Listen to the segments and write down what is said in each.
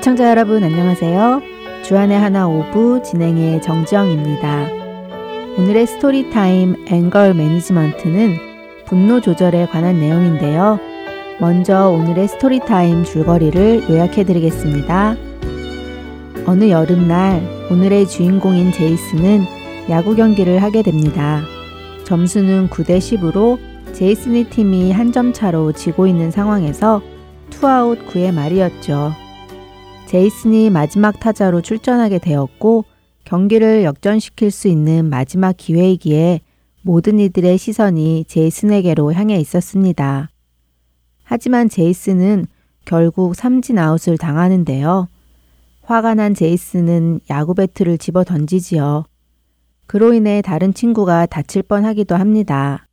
애청자 여러분 안녕하세요. 주안의 하나 오부 진행의 정지영입니다. 오늘의 스토리 타임 anger management는 분노 조절에 관한 내용인데요. 먼저 오늘의 스토리 타임 줄거리를 요약해 드리겠습니다. 어느 여름날 오늘의 주인공인 제이슨은 야구 경기를 하게 됩니다. 점수는 9대 10으로 제이슨의 팀이 한 점 차로 지고 있는 상황에서 투아웃 9회 말이었죠. 제이슨이 마지막 타자로 출전하게 되었고 경기를 역전시킬 수 있는 마지막 기회이기에 모든 이들의 시선이 제이슨에게로 향해 있었습니다. 하지만 제이슨은 결국 삼진 아웃을 당하는데요. 화가 난 제이슨은 야구 배트를 집어 던지지요. 그로 인해 다른 친구가 다칠 뻔 하기도 합니다.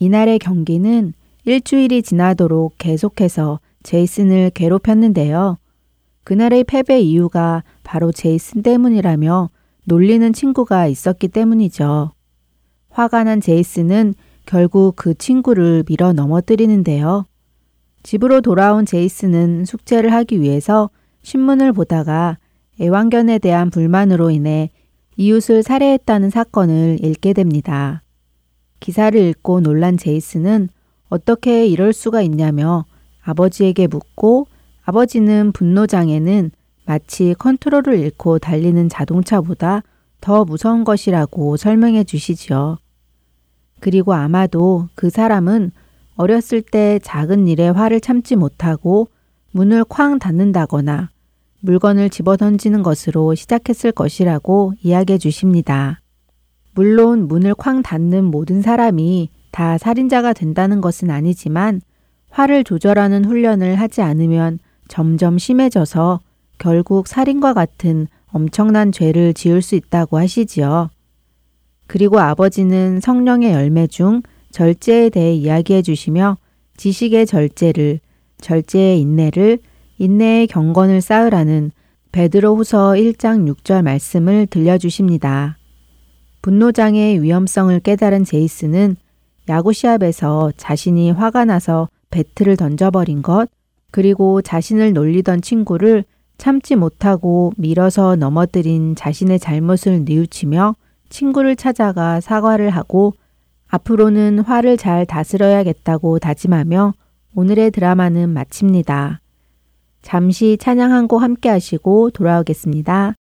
이날의 경기는 일주일이 지나도록 계속해서 제이슨을 괴롭혔는데요. 그날의 패배 이유가 바로 제이슨 때문이라며 놀리는 친구가 있었기 때문이죠. 화가 난 제이슨은 결국 그 친구를 밀어 넘어뜨리는데요. 집으로 돌아온 제이슨은 숙제를 하기 위해서 신문을 보다가 애완견에 대한 불만으로 인해 이웃을 살해했다는 사건을 읽게 됩니다. 기사를 읽고 놀란 제이슨은 어떻게 이럴 수가 있냐며 아버지에게 묻고 아버지는 분노장애는 마치 컨트롤을 잃고 달리는 자동차보다 더 무서운 것이라고 설명해 주시지요. 그리고 아마도 그 사람은 어렸을 때 작은 일에 화를 참지 못하고 문을 쾅 닫는다거나 물건을 집어 던지는 것으로 시작했을 것이라고 이야기해 주십니다. 물론 문을 쾅 닫는 모든 사람이 다 살인자가 된다는 것은 아니지만 화를 조절하는 훈련을 하지 않으면 점점 심해져서 결국 살인과 같은 엄청난 죄를 지을 수 있다고 하시지요. 그리고 아버지는 성령의 열매 중 절제에 대해 이야기해 주시며 지식의 절제를, 절제의 인내를, 인내의 경건을 쌓으라는 베드로 후서 1장 6절 말씀을 들려주십니다. 분노장애의 위험성을 깨달은 제이스는 야구 시합에서 자신이 화가 나서 배트를 던져버린 것, 그리고 자신을 놀리던 친구를 참지 못하고 밀어서 넘어뜨린 자신의 잘못을 뉘우치며 친구를 찾아가 사과를 하고 앞으로는 화를 잘 다스려야겠다고 다짐하며 오늘의 드라마는 마칩니다. 잠시 찬양 한 곡 함께 하시고 돌아오겠습니다.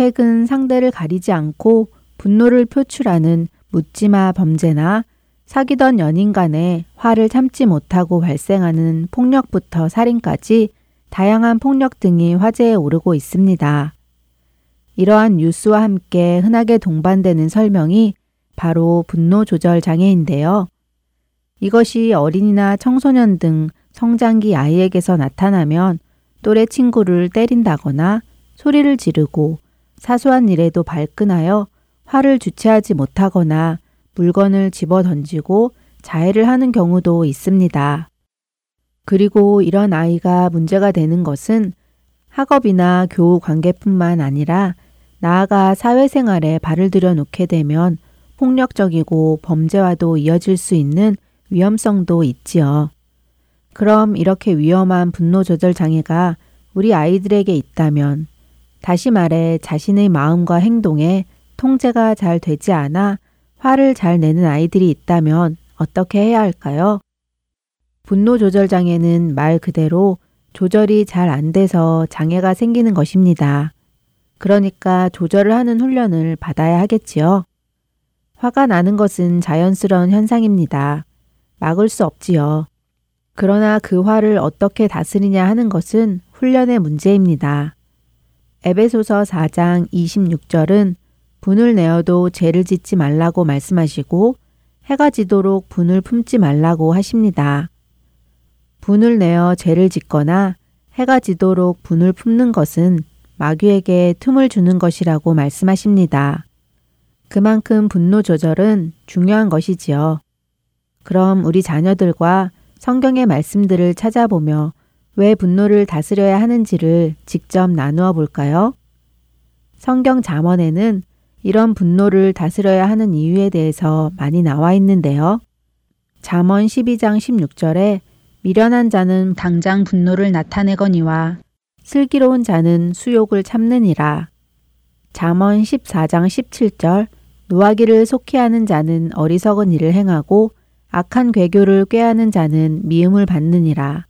최근 상대를 가리지 않고 분노를 표출하는 묻지마 범죄나 사귀던 연인 간에 화를 참지 못하고 발생하는 폭력부터 살인까지 다양한 폭력 등이 화제에 오르고 있습니다. 이러한 뉴스와 함께 흔하게 동반되는 설명이 바로 분노 조절 장애인데요. 이것이 어린이나 청소년 등 성장기 아이에게서 나타나면 또래 친구를 때린다거나 소리를 지르고 사소한 일에도 발끈하여 화를 주체하지 못하거나 물건을 집어 던지고 자해를 하는 경우도 있습니다. 그리고 이런 아이가 문제가 되는 것은 학업이나 교우 관계뿐만 아니라 나아가 사회생활에 발을 들여놓게 되면 폭력적이고 범죄와도 이어질 수 있는 위험성도 있지요. 그럼 이렇게 위험한 분노 조절 장애가 우리 아이들에게 있다면 다시 말해 자신의 마음과 행동에 통제가 잘 되지 않아 화를 잘 내는 아이들이 있다면 어떻게 해야 할까요? 분노 조절 장애는 말 그대로 조절이 잘 안 돼서 장애가 생기는 것입니다. 그러니까 조절을 하는 훈련을 받아야 하겠지요. 화가 나는 것은 자연스러운 현상입니다. 막을 수 없지요. 그러나 그 화를 어떻게 다스리냐 하는 것은 훈련의 문제입니다. 에베소서 4장 26절은 분을 내어도 죄를 짓지 말라고 말씀하시고 해가 지도록 분을 품지 말라고 하십니다. 분을 내어 죄를 짓거나 해가 지도록 분을 품는 것은 마귀에게 틈을 주는 것이라고 말씀하십니다. 그만큼 분노 조절은 중요한 것이지요. 그럼 우리 자녀들과 성경의 말씀들을 찾아보며 왜 분노를 다스려야 하는지를 직접 나누어 볼까요? 성경 잠언에는 이런 분노를 다스려야 하는 이유에 대해서 많이 나와 있는데요. 잠언 12장 16절에 미련한 자는 당장 분노를 나타내거니와 슬기로운 자는 수욕을 참느니라. 잠언 14장 17절 노하기를 속히 하는 자는 어리석은 일을 행하고 악한 괴교를 꾀하는 자는 미움을 받느니라.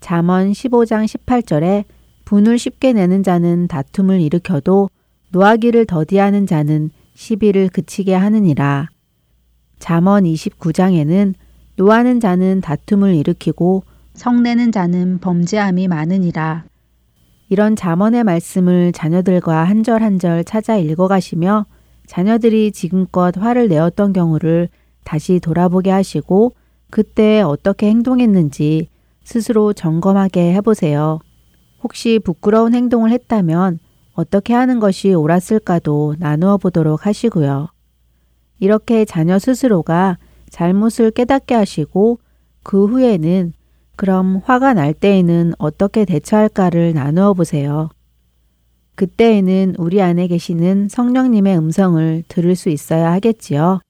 잠언 15장 18절에 분을 쉽게 내는 자는 다툼을 일으켜도 노하기를 더디하는 자는 시비를 그치게 하느니라. 잠언 29장에는 노하는 자는 다툼을 일으키고 성내는 자는 범죄함이 많으니라. 이런 잠언의 말씀을 자녀들과 한 절 한 절 찾아 읽어가시며 자녀들이 지금껏 화를 내었던 경우를 다시 돌아보게 하시고 그때 어떻게 행동했는지 스스로 점검하게 해보세요. 혹시 부끄러운 행동을 했다면 어떻게 하는 것이 옳았을까도 나누어 보도록 하시고요. 이렇게 자녀 스스로가 잘못을 깨닫게 하시고 그 후에는 그럼 화가 날 때에는 어떻게 대처할까를 나누어 보세요. 그때에는 우리 안에 계시는 성령님의 음성을 들을 수 있어야 하겠지요.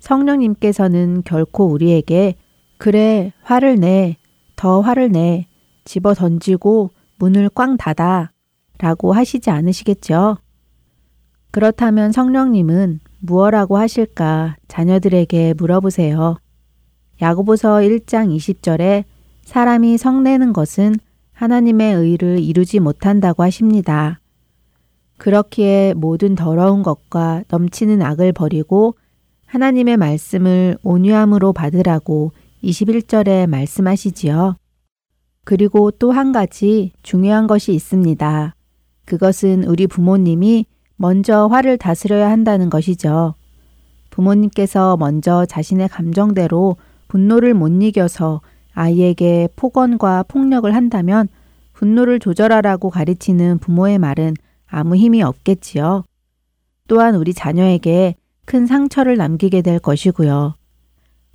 성령님께서는 결코 우리에게 그래, 화를 내, 더 화를 내, 집어 던지고 문을 꽝 닫아 라고 하시지 않으시겠죠? 그렇다면 성령님은 무엇라고 하실까 자녀들에게 물어보세요. 야고보서 1장 20절에 사람이 성내는 것은 하나님의 의를 이루지 못한다고 하십니다. 그렇기에 모든 더러운 것과 넘치는 악을 버리고 하나님의 말씀을 온유함으로 받으라고 21절에 말씀하시지요. 그리고 또 한 가지 중요한 것이 있습니다. 그것은 우리 부모님이 먼저 화를 다스려야 한다는 것이죠. 부모님께서 먼저 자신의 감정대로 분노를 못 이겨서 아이에게 폭언과 폭력을 한다면 분노를 조절하라고 가르치는 부모의 말은 아무 힘이 없겠지요. 또한 우리 자녀에게 큰 상처를 남기게 될 것이고요.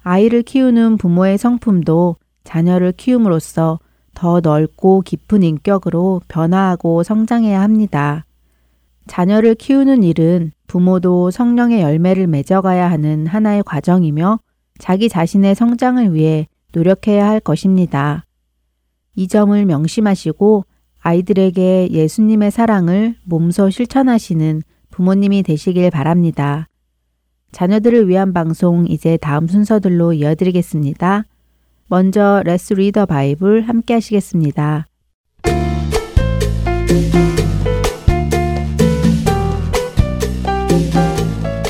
아이를 키우는 부모의 성품도 자녀를 키움으로써 더 넓고 깊은 인격으로 변화하고 성장해야 합니다. 자녀를 키우는 일은 부모도 성령의 열매를 맺어가야 하는 하나의 과정이며 자기 자신의 성장을 위해 노력해야 할 것입니다. 이 점을 명심하시고 아이들에게 예수님의 사랑을 몸소 실천하시는 부모님이 되시길 바랍니다. 자녀들을 위한 방송 이제 다음 순서들로 이어드리겠습니다. 먼저 Let's Read the Bible 함께 하시겠습니다.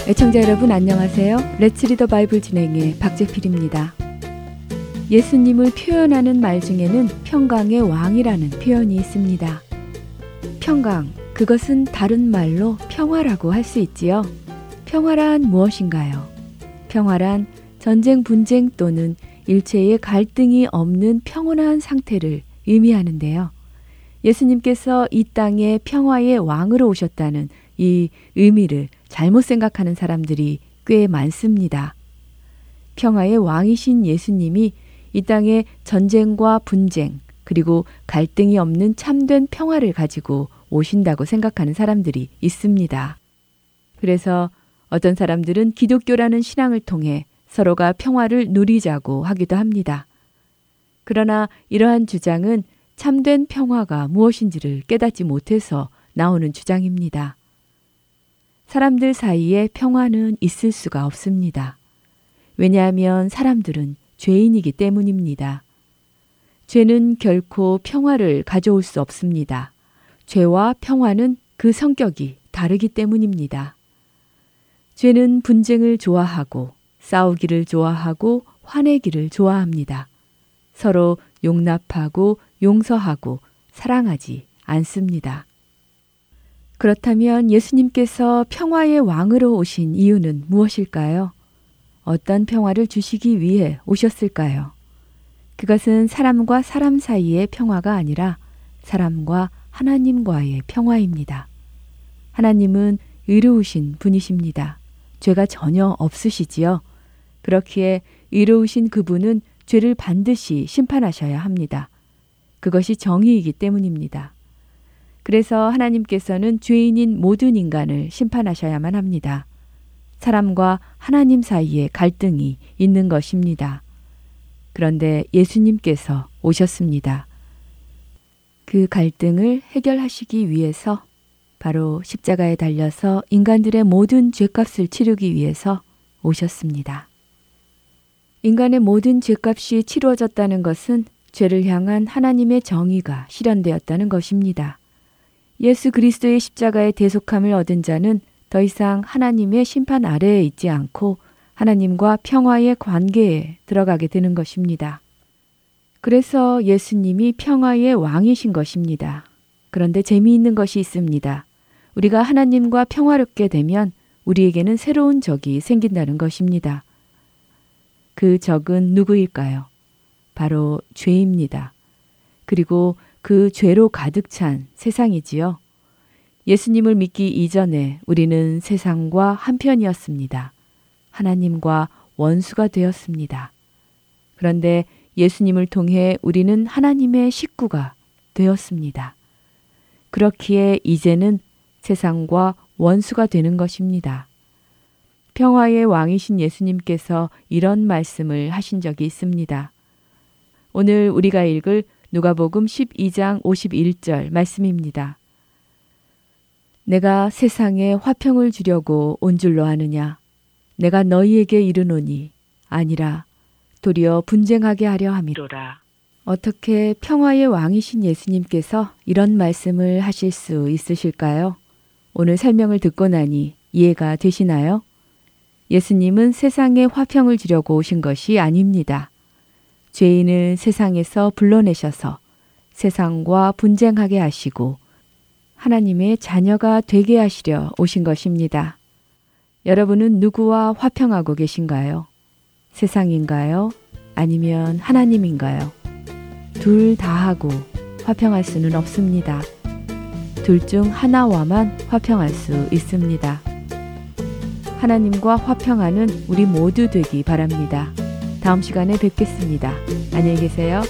애청자 여러분 안녕하세요. Let's Read the Bible 진행의 박재필입니다. 예수님을 표현하는 말 중에는 평강의 왕이라는 표현이 있습니다. 평강, 그것은 다른 말로 평화라고 할 수 있지요. 평화란 무엇인가요? 평화란 전쟁 분쟁 또는 일체의 갈등이 없는 평온한 상태를 의미하는데요. 예수님께서 이 땅에 평화의 왕으로 오셨다는 이 의미를 잘못 생각하는 사람들이 꽤 많습니다. 평화의 왕이신 예수님이 이 땅에 전쟁과 분쟁, 그리고 갈등이 없는 참된 평화를 가지고 오신다고 생각하는 사람들이 있습니다. 그래서 어떤 사람들은 기독교라는 신앙을 통해 서로가 평화를 누리자고 하기도 합니다. 그러나 이러한 주장은 참된 평화가 무엇인지를 깨닫지 못해서 나오는 주장입니다. 사람들 사이에 평화는 있을 수가 없습니다. 왜냐하면 사람들은 죄인이기 때문입니다. 죄는 결코 평화를 가져올 수 없습니다. 죄와 평화는 그 성격이 다르기 때문입니다. 죄는 분쟁을 좋아하고 싸우기를 좋아하고 화내기를 좋아합니다. 서로 용납하고 용서하고 사랑하지 않습니다. 그렇다면 예수님께서 평화의 왕으로 오신 이유는 무엇일까요? 어떤 평화를 주시기 위해 오셨을까요? 그것은 사람과 사람 사이의 평화가 아니라 사람과 하나님과의 평화입니다. 하나님은 의로우신 분이십니다. 죄가 전혀 없으시지요. 그렇기에 의로우신 그분은 죄를 반드시 심판하셔야 합니다. 그것이 정의이기 때문입니다. 그래서 하나님께서는 죄인인 모든 인간을 심판하셔야만 합니다. 사람과 하나님 사이에 갈등이 있는 것입니다. 그런데 예수님께서 오셨습니다. 그 갈등을 해결하시기 위해서 바로 십자가에 달려서 인간들의 모든 죄값을 치르기 위해서 오셨습니다. 인간의 모든 죄값이 치루어졌다는 것은 죄를 향한 하나님의 정의가 실현되었다는 것입니다. 예수 그리스도의 십자가의 대속함을 얻은 자는 더 이상 하나님의 심판 아래에 있지 않고 하나님과 평화의 관계에 들어가게 되는 것입니다. 그래서 예수님이 평화의 왕이신 것입니다. 그런데 재미있는 것이 있습니다. 우리가 하나님과 평화롭게 되면 우리에게는 새로운 적이 생긴다는 것입니다. 그 적은 누구일까요? 바로 죄입니다. 그리고 그 죄로 가득 찬 세상이지요. 예수님을 믿기 이전에 우리는 세상과 한편이었습니다. 하나님과 원수가 되었습니다. 그런데 예수님을 통해 우리는 하나님의 식구가 되었습니다. 그렇기에 이제는 세상과 원수가 되는 것입니다. 평화의 왕이신 예수님께서 이런 말씀을 하신 적이 있습니다. 오늘 우리가 읽을 누가복음 12장 51절 말씀입니다. 내가 세상에 화평을 주려고 온 줄로 아느냐? 내가 너희에게 이르노니 아니라 도리어 분쟁하게 하려 함이로라. 어떻게 평화의 왕이신 예수님께서 이런 말씀을 하실 수 있으실까요? 오늘 설명을 듣고 나니 이해가 되시나요? 예수님은 세상에 화평을 주려고 오신 것이 아닙니다. 죄인을 세상에서 불러내셔서 세상과 분쟁하게 하시고 하나님의 자녀가 되게 하시려 오신 것입니다. 여러분은 누구와 화평하고 계신가요? 세상인가요? 아니면 하나님인가요? 둘 다 하고 화평할 수는 없습니다. 둘 중 하나와만 화평할 수 있습니다. 하나님과 화평하는 우리 모두 되기 바랍니다. 다음 시간에 뵙겠습니다. 안녕히 계세요.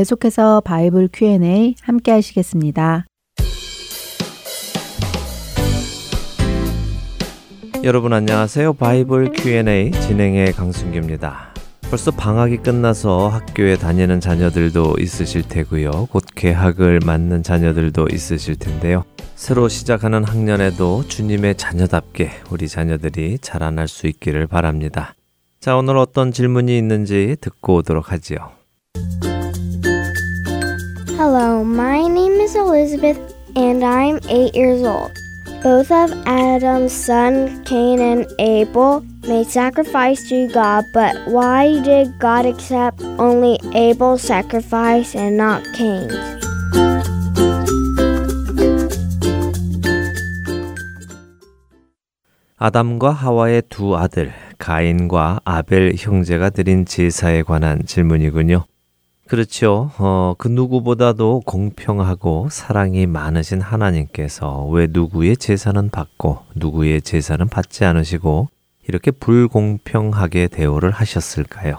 계속해서 바이블 Q&A 함께 하시겠습니다. 여러분 안녕하세요. 바이블 Q&A 진행의 강순규입니다. 벌써 방학이 끝나서 학교에 다니는 자녀들도 있으실 테고요. 곧 개학을 맞는 자녀들도 있으실 텐데요. 새로 시작하는 학년에도 주님의 자녀답게 우리 자녀들이 자라날 수 있기를 바랍니다. 자, 오늘 어떤 질문이 있는지 듣고 오도록 하지요. Hello, my name is Elizabeth and I'm 8 years old. Both of Adam's sons, Cain and Abel, made sacrifice to God, but why did God accept only Abel's sacrifice and not Cain's? 아담과 하와의 두 아들, 가인과 아벨 형제가 드린 제사에 관한 질문이군요. 그렇죠. 어, 그 누구보다도 공평하고 사랑이 많으신 하나님께서 왜 누구의 제사는 받고 누구의 제사는 받지 않으시고 이렇게 불공평하게 대우를 하셨을까요?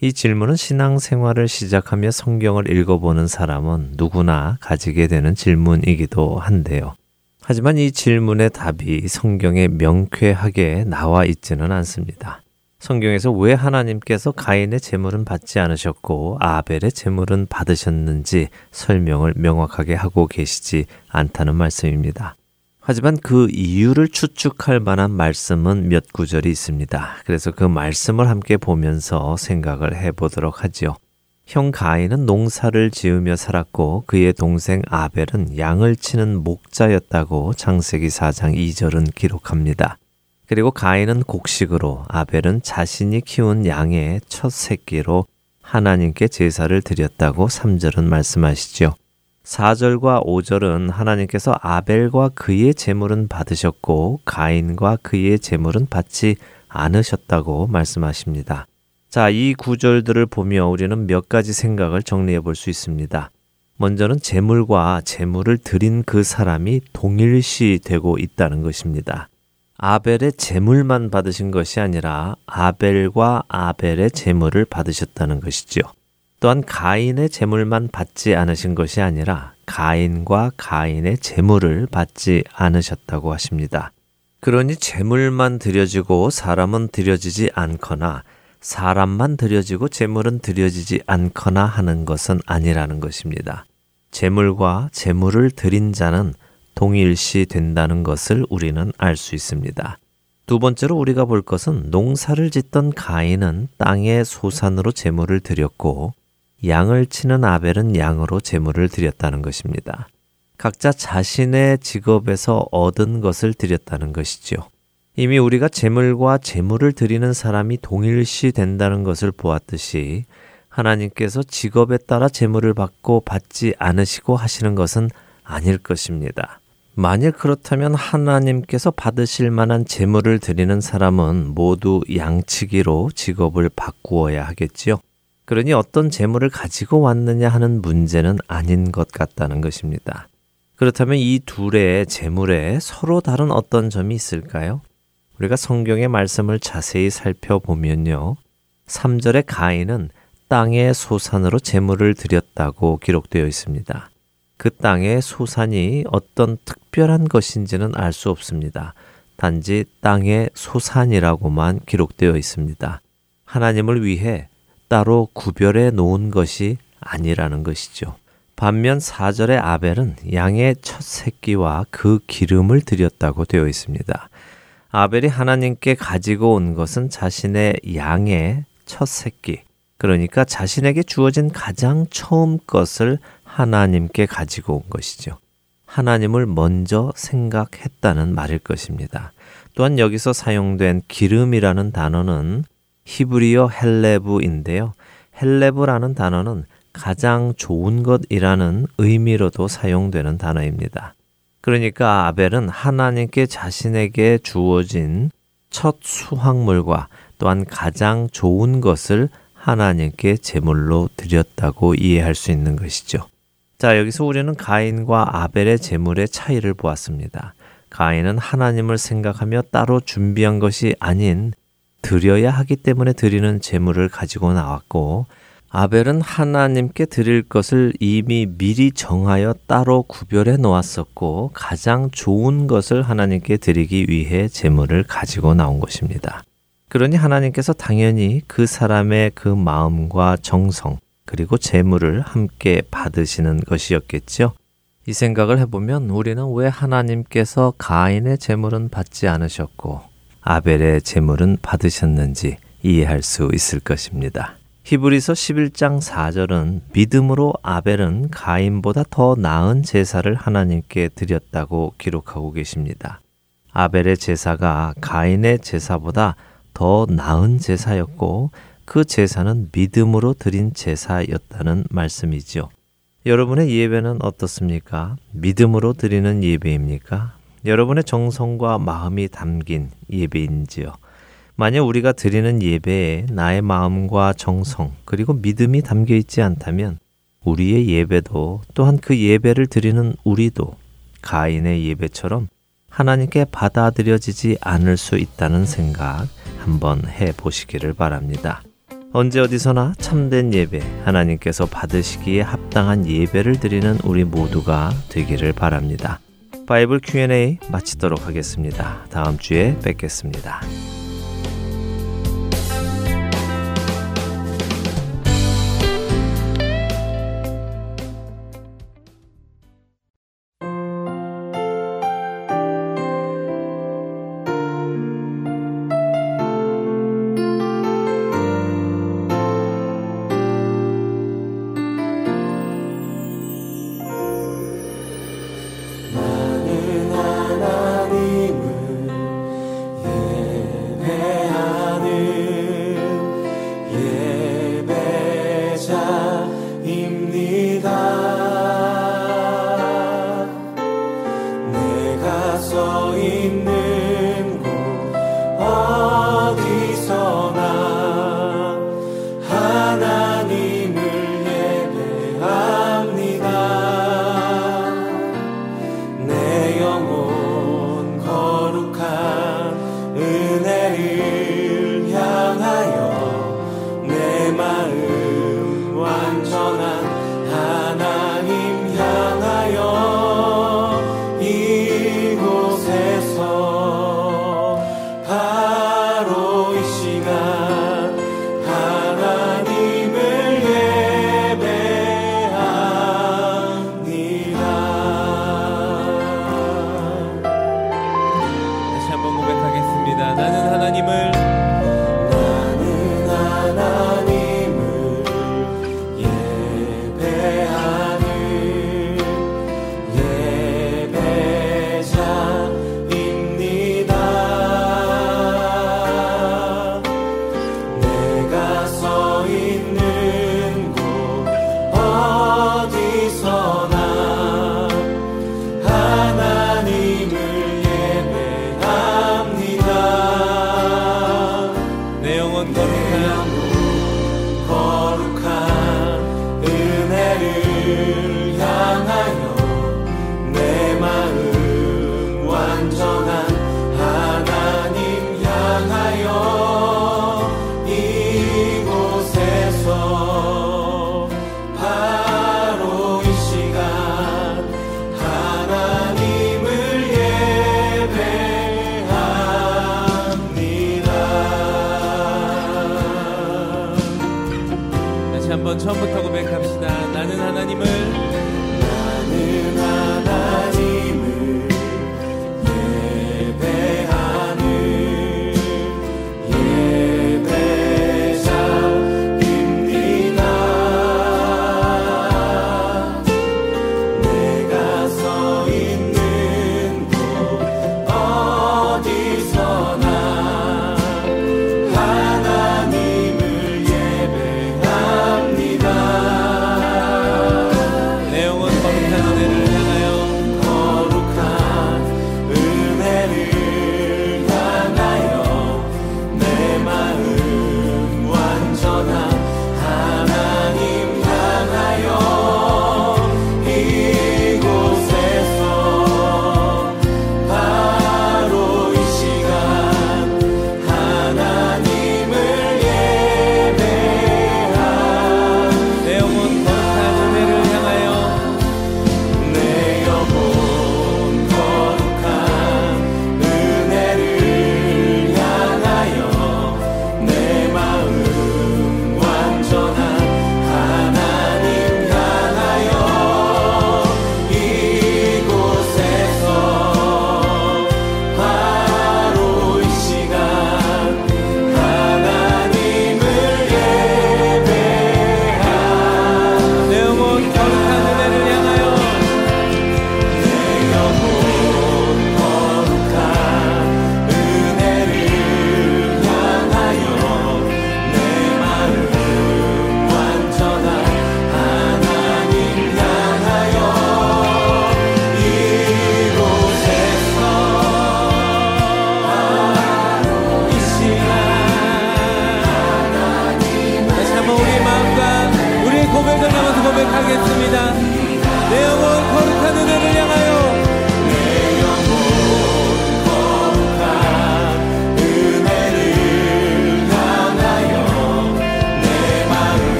이 질문은 신앙생활을 시작하며 성경을 읽어보는 사람은 누구나 가지게 되는 질문이기도 한데요. 하지만 이 질문의 답이 성경에 명쾌하게 나와 있지는 않습니다. 성경에서 왜 하나님께서 가인의 제물은 받지 않으셨고 아벨의 제물은 받으셨는지 설명을 명확하게 하고 계시지 않다는 말씀입니다. 하지만 그 이유를 추측할 만한 말씀은 몇 구절이 있습니다. 그래서 그 말씀을 함께 보면서 생각을 해 보도록 하지요. 형 가인은 농사를 지으며 살았고 그의 동생 아벨은 양을 치는 목자였다고 창세기 4장 2절은 기록합니다. 그리고 가인은 곡식으로 아벨은 자신이 키운 양의 첫 새끼로 하나님께 제사를 드렸다고 3절은 말씀하시죠. 4절과 5절은 하나님께서 아벨과 그의 제물은 받으셨고 가인과 그의 제물은 받지 않으셨다고 말씀하십니다. 자, 이 구절들을 보며 우리는 몇 가지 생각을 정리해 볼 수 있습니다. 먼저는 제물과 제물을 드린 그 사람이 동일시 되고 있다는 것입니다. 아벨의 제물만 받으신 것이 아니라 아벨과 아벨의 제물을 받으셨다는 것이지요. 또한 가인의 제물만 받지 않으신 것이 아니라 가인과 가인의 제물을 받지 않으셨다고 하십니다. 그러니 제물만 드려지고 사람은 드려지지 않거나 사람만 드려지고 제물은 드려지지 않거나 하는 것은 아니라는 것입니다. 제물과 제물을 드린 자는 동일시 된다는 것을 우리는 알 수 있습니다. 두 번째로 우리가 볼 것은 농사를 짓던 가인은 땅의 소산으로 제물을 드렸고 양을 치는 아벨은 양으로 제물을 드렸다는 것입니다. 각자 자신의 직업에서 얻은 것을 드렸다는 것이지요. 이미 우리가 제물과 제물을 드리는 사람이 동일시 된다는 것을 보았듯이 하나님께서 직업에 따라 제물을 받고 받지 않으시고 하시는 것은 아닐 것입니다. 만일 그렇다면 하나님께서 받으실 만한 제물을 드리는 사람은 모두 양치기로 직업을 바꾸어야 하겠지요. 그러니 어떤 제물을 가지고 왔느냐 하는 문제는 아닌 것 같다는 것입니다. 그렇다면 이 둘의 제물에 서로 다른 어떤 점이 있을까요? 우리가 성경의 말씀을 자세히 살펴보면요. 3절의 가인은 땅의 소산으로 제물을 드렸다고 기록되어 있습니다. 그 땅의 소산이 어떤 특별한 것인지는 알 수 없습니다. 단지 땅의 소산이라고만 기록되어 있습니다. 하나님을 위해 따로 구별해 놓은 것이 아니라는 것이죠. 반면 4절의 아벨은 양의 첫 새끼와 그 기름을 드렸다고 되어 있습니다. 아벨이 하나님께 가지고 온 것은 자신의 양의 첫 새끼, 그러니까 자신에게 주어진 가장 처음 것을 하나님께 가지고 온 것이죠. 하나님을 먼저 생각했다는 말일 것입니다. 또한 여기서 사용된 기름이라는 단어는 히브리어 헬레브인데요. 헬레브라는 단어는 가장 좋은 것이라는 의미로도 사용되는 단어입니다. 그러니까 아벨은 하나님께 자신에게 주어진 첫 수확물과 또한 가장 좋은 것을 하나님께 제물로 드렸다고 이해할 수 있는 것이죠. 자, 여기서 우리는 가인과 아벨의 제물의 차이를 보았습니다. 가인은 하나님을 생각하며 따로 준비한 것이 아닌 드려야 하기 때문에 드리는 제물을 가지고 나왔고 아벨은 하나님께 드릴 것을 이미 미리 정하여 따로 구별해 놓았었고 가장 좋은 것을 하나님께 드리기 위해 제물을 가지고 나온 것입니다. 그러니 하나님께서 당연히 그 사람의 그 마음과 정성 그리고 제물을 함께 받으시는 것이었겠죠. 이 생각을 해보면 우리는 왜 하나님께서 가인의 제물은 받지 않으셨고 아벨의 제물은 받으셨는지 이해할 수 있을 것입니다. 히브리서 11장 4절은 믿음으로 아벨은 가인보다 더 나은 제사를 하나님께 드렸다고 기록하고 계십니다. 아벨의 제사가 가인의 제사보다 더 나은 제사였고 그 제사는 믿음으로 드린 제사였다는 말씀이죠. 여러분의 예배는 어떻습니까? 믿음으로 드리는 예배입니까? 여러분의 정성과 마음이 담긴 예배인지요? 만약 우리가 드리는 예배에 나의 마음과 정성 그리고 믿음이 담겨 있지 않다면 우리의 예배도 또한 그 예배를 드리는 우리도 가인의 예배처럼 하나님께 받아들여지지 않을 수 있다는 생각 한번 해 보시기를 바랍니다. 언제 어디서나 참된 예배, 하나님께서 받으시기에 합당한 예배를 드리는 우리 모두가 되기를 바랍니다. 바이블 Q&A 마치도록 하겠습니다. 다음 주에 뵙겠습니다.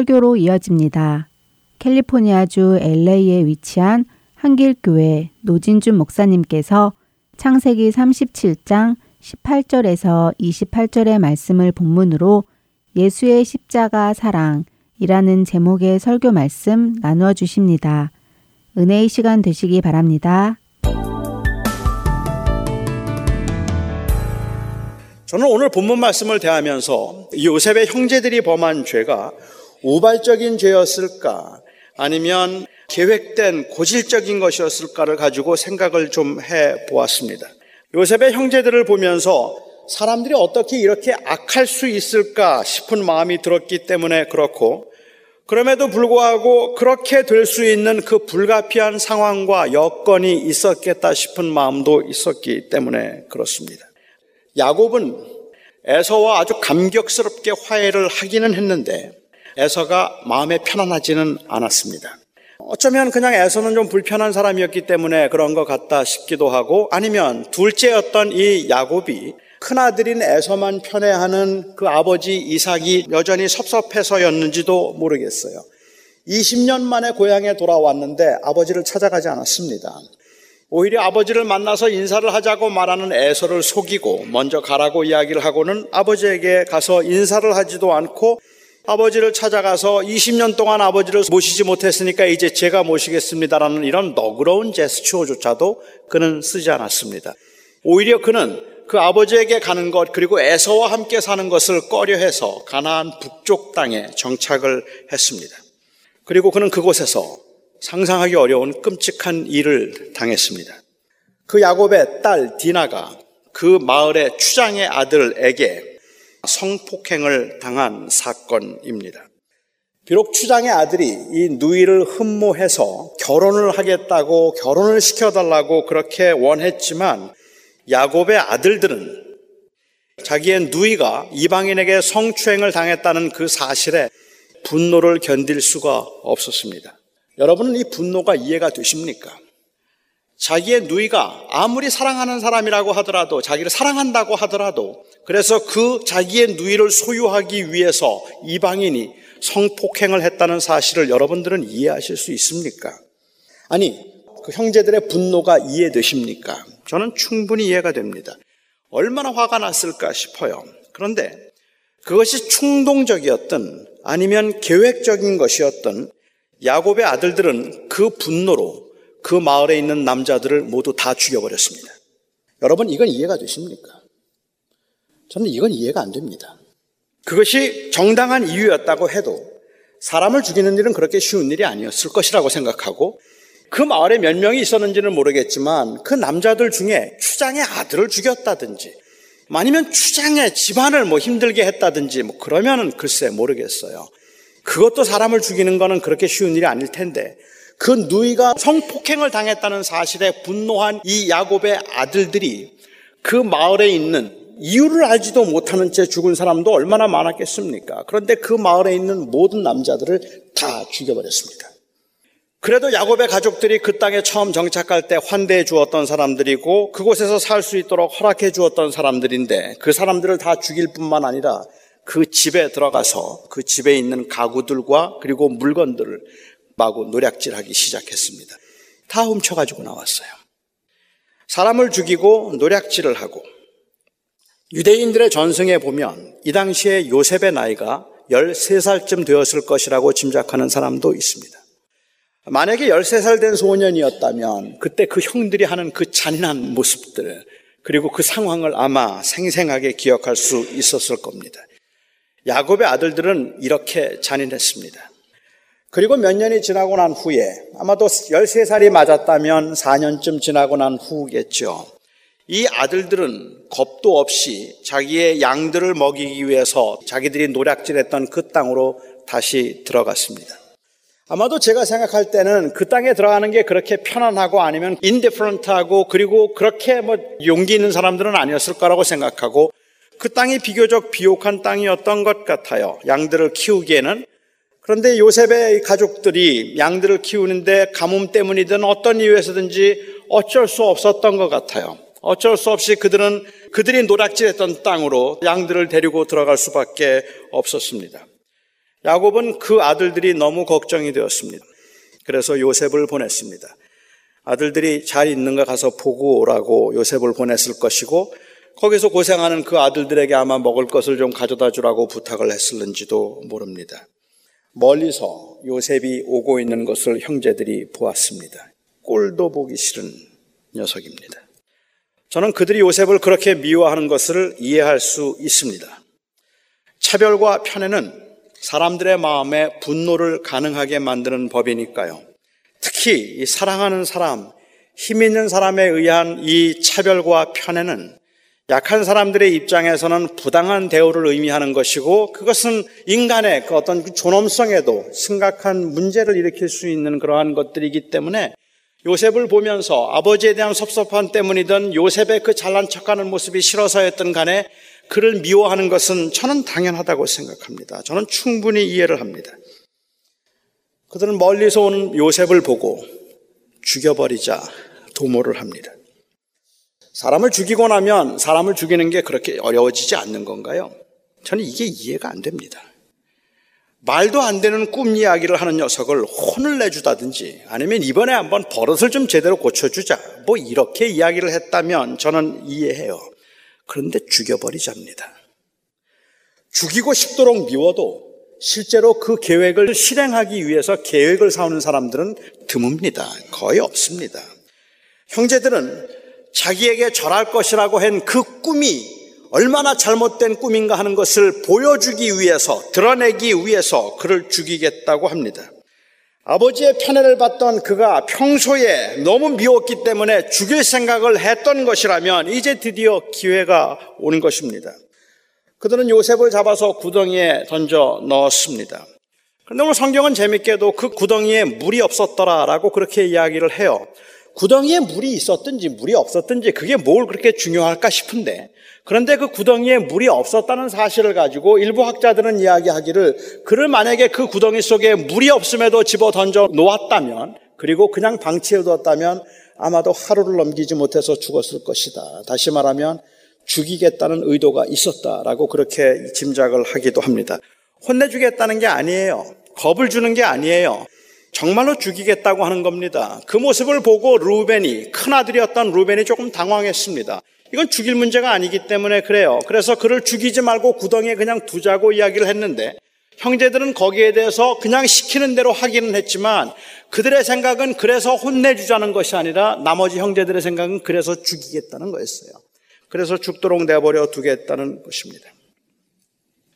설교로 이어집니다. 캘리포니아주 LA에 위치한 한길교회 노진준 목사님께서 창세기 37장 18절에서 28절의 말씀을 본문으로 예수의 십자가 사랑이라는 제목의 설교 말씀 나누어 주십니다. 은혜의 시간 되시기 바랍니다. 저는 오늘 본문 말씀을 대하면서 요셉의 형제들이 범한 죄가 우발적인 죄였을까 아니면 계획된 고질적인 것이었을까를 가지고 생각을 좀 해 보았습니다. 요셉의 형제들을 보면서 사람들이 어떻게 이렇게 악할 수 있을까 싶은 마음이 들었기 때문에 그렇고 그럼에도 불구하고 그렇게 될 수 있는 그 불가피한 상황과 여건이 있었겠다 싶은 마음도 있었기 때문에 그렇습니다. 야곱은 에서와 아주 감격스럽게 화해를 하기는 했는데 에서가 마음에 편안하지는 않았습니다. 어쩌면 그냥 에서는 좀 불편한 사람이었기 때문에 그런 것 같다 싶기도 하고 아니면 둘째였던 이 야곱이 큰아들인 에서만 편애하는 그 아버지 이삭이 여전히 섭섭해서였는지도 모르겠어요. 20년 만에 고향에 돌아왔는데 아버지를 찾아가지 않았습니다. 오히려 아버지를 만나서 인사를 하자고 말하는 에서를 속이고 먼저 가라고 이야기를 하고는 아버지에게 가서 인사를 하지도 않고 아버지를 찾아가서 20년 동안 아버지를 모시지 못했으니까 이제 제가 모시겠습니다라는 이런 너그러운 제스처조차도 그는 쓰지 않았습니다. 오히려 그는 그 아버지에게 가는 것 그리고 에서와 함께 사는 것을 꺼려해서 가나안 북쪽 땅에 정착을 했습니다. 그리고 그는 그곳에서 상상하기 어려운 끔찍한 일을 당했습니다. 그 야곱의 딸 디나가 그 마을의 추장의 아들에게 성폭행을 당한 사건입니다. 비록 추장의 아들이 이 누이를 흠모해서 결혼을 하겠다고 결혼을 시켜달라고 그렇게 원했지만 야곱의 아들들은 자기의 누이가 이방인에게 성추행을 당했다는 그 사실에 분노를 견딜 수가 없었습니다. 여러분은 이 분노가 이해가 되십니까? 자기의 누이가 아무리 사랑하는 사람이라고 하더라도 자기를 사랑한다고 하더라도 그래서 그 자기의 누이를 소유하기 위해서 이방인이 성폭행을 했다는 사실을 여러분들은 이해하실 수 있습니까? 아니, 그 형제들의 분노가 이해되십니까? 저는 충분히 이해가 됩니다. 얼마나 화가 났을까 싶어요. 그런데 그것이 충동적이었던 아니면 계획적인 것이었던 야곱의 아들들은 그 분노로 그 마을에 있는 남자들을 모두 다 죽여버렸습니다. 여러분, 이건 이해가 되십니까? 저는 이건 이해가 안 됩니다. 그것이 정당한 이유였다고 해도 사람을 죽이는 일은 그렇게 쉬운 일이 아니었을 것이라고 생각하고 그 마을에 몇 명이 있었는지는 모르겠지만 그 남자들 중에 추장의 아들을 죽였다든지 아니면 추장의 집안을 뭐 힘들게 했다든지 뭐 그러면은 글쎄 모르겠어요. 그것도 사람을 죽이는 거는 그렇게 쉬운 일이 아닐 텐데 그 누이가 성폭행을 당했다는 사실에 분노한 이 야곱의 아들들이 그 마을에 있는 이유를 알지도 못하는 채 죽은 사람도 얼마나 많았겠습니까? 그런데 그 마을에 있는 모든 남자들을 다 죽여버렸습니다. 그래도 야곱의 가족들이 그 땅에 처음 정착할 때 환대해 주었던 사람들이고 그곳에서 살 수 있도록 허락해 주었던 사람들인데 그 사람들을 다 죽일 뿐만 아니라 그 집에 들어가서 그 집에 있는 가구들과 그리고 물건들을 마구 노략질하기 시작했습니다. 다 훔쳐가지고 나왔어요. 사람을 죽이고 노략질을 하고 유대인들의 전승에 보면 이 당시에 요셉의 나이가 13살쯤 되었을 것이라고 짐작하는 사람도 있습니다. 만약에 13살 된 소년이었다면 그때 그 형들이 하는 그 잔인한 모습들 그리고 그 상황을 아마 생생하게 기억할 수 있었을 겁니다. 야곱의 아들들은 이렇게 잔인했습니다. 그리고 몇 년이 지나고 난 후에 아마도 13살이 맞았다면 4년쯤 지나고 난 후겠죠. 이 아들들은 겁도 없이 자기의 양들을 먹이기 위해서 자기들이 노략질했던 그 땅으로 다시 들어갔습니다. 아마도 제가 생각할 때는 그 땅에 들어가는 게 그렇게 편안하고 아니면 인디프런트하고 그리고 그렇게 뭐 용기 있는 사람들은 아니었을 거라고 생각하고 그 땅이 비교적 비옥한 땅이었던 것 같아요. 양들을 키우기에는. 그런데 요셉의 가족들이 양들을 키우는데 가뭄 때문이든 어떤 이유에서든지 어쩔 수 없었던 것 같아요. 어쩔 수 없이 그들은 그들이 노략질했던 땅으로 양들을 데리고 들어갈 수밖에 없었습니다. 야곱은 그 아들들이 너무 걱정이 되었습니다. 그래서 요셉을 보냈습니다. 아들들이 잘 있는가 가서 보고 오라고 요셉을 보냈을 것이고 거기서 고생하는 그 아들들에게 아마 먹을 것을 좀 가져다 주라고 부탁을 했을는지도 모릅니다. 멀리서 요셉이 오고 있는 것을 형제들이 보았습니다. 꼴도 보기 싫은 녀석입니다. 저는 그들이 요셉을 그렇게 미워하는 것을 이해할 수 있습니다. 차별과 편애는 사람들의 마음에 분노를 가능하게 만드는 법이니까요. 특히 사랑하는 사람, 힘 있는 사람에 의한 이 차별과 편애는 약한 사람들의 입장에서는 부당한 대우를 의미하는 것이고 그것은 인간의 그 어떤 그 존엄성에도 심각한 문제를 일으킬 수 있는 그러한 것들이기 때문에 요셉을 보면서 아버지에 대한 섭섭함 때문이든 요셉의 그 잘난 척하는 모습이 싫어서였던 간에 그를 미워하는 것은 저는 당연하다고 생각합니다. 저는 충분히 이해를 합니다. 그들은 멀리서 온 요셉을 보고 죽여버리자 도모를 합니다. 사람을 죽이고 나면 사람을 죽이는 게 그렇게 어려워지지 않는 건가요? 저는 이게 이해가 안 됩니다. 말도 안 되는 꿈 이야기를 하는 녀석을 혼을 내주다든지 아니면 이번에 한번 버릇을 좀 제대로 고쳐주자. 뭐 이렇게 이야기를 했다면 저는 이해해요. 그런데 죽여버리자입니다. 죽이고 싶도록 미워도 실제로 그 계획을 실행하기 위해서 계획을 세우는 사람들은 드뭅니다. 거의 없습니다. 형제들은 자기에게 절할 것이라고 한 그 꿈이 얼마나 잘못된 꿈인가 하는 것을 보여주기 위해서, 드러내기 위해서 그를 죽이겠다고 합니다. 아버지의 편애를 받던 그가 평소에 너무 미웠기 때문에 죽일 생각을 했던 것이라면 이제 드디어 기회가 온 것입니다. 그들은 요셉을 잡아서 구덩이에 던져 넣었습니다. 그런데 오늘 성경은 재밌게도 그 구덩이에 물이 없었더라라고 그렇게 이야기를 해요. 구덩이에 물이 있었든지 물이 없었든지 그게 뭘 그렇게 중요할까 싶은데 그런데 그 구덩이에 물이 없었다는 사실을 가지고 일부 학자들은 이야기하기를 그를 만약에 그 구덩이 속에 물이 없음에도 집어 던져 놓았다면 그리고 그냥 방치해 두었다면 아마도 하루를 넘기지 못해서 죽었을 것이다. 다시 말하면 죽이겠다는 의도가 있었다라고 그렇게 짐작을 하기도 합니다. 혼내주겠다는 게 아니에요. 겁을 주는 게 아니에요. 정말로 죽이겠다고 하는 겁니다. 그 모습을 보고 루벤이, 큰아들이었던 루벤이 조금 당황했습니다. 이건 죽일 문제가 아니기 때문에 그래요. 그래서 그를 죽이지 말고 구덩이에 그냥 두자고 이야기를 했는데 형제들은 거기에 대해서 그냥 시키는 대로 하기는 했지만 그들의 생각은 그래서 혼내주자는 것이 아니라 나머지 형제들의 생각은 그래서 죽이겠다는 거였어요. 그래서 죽도록 내버려 두겠다는 것입니다.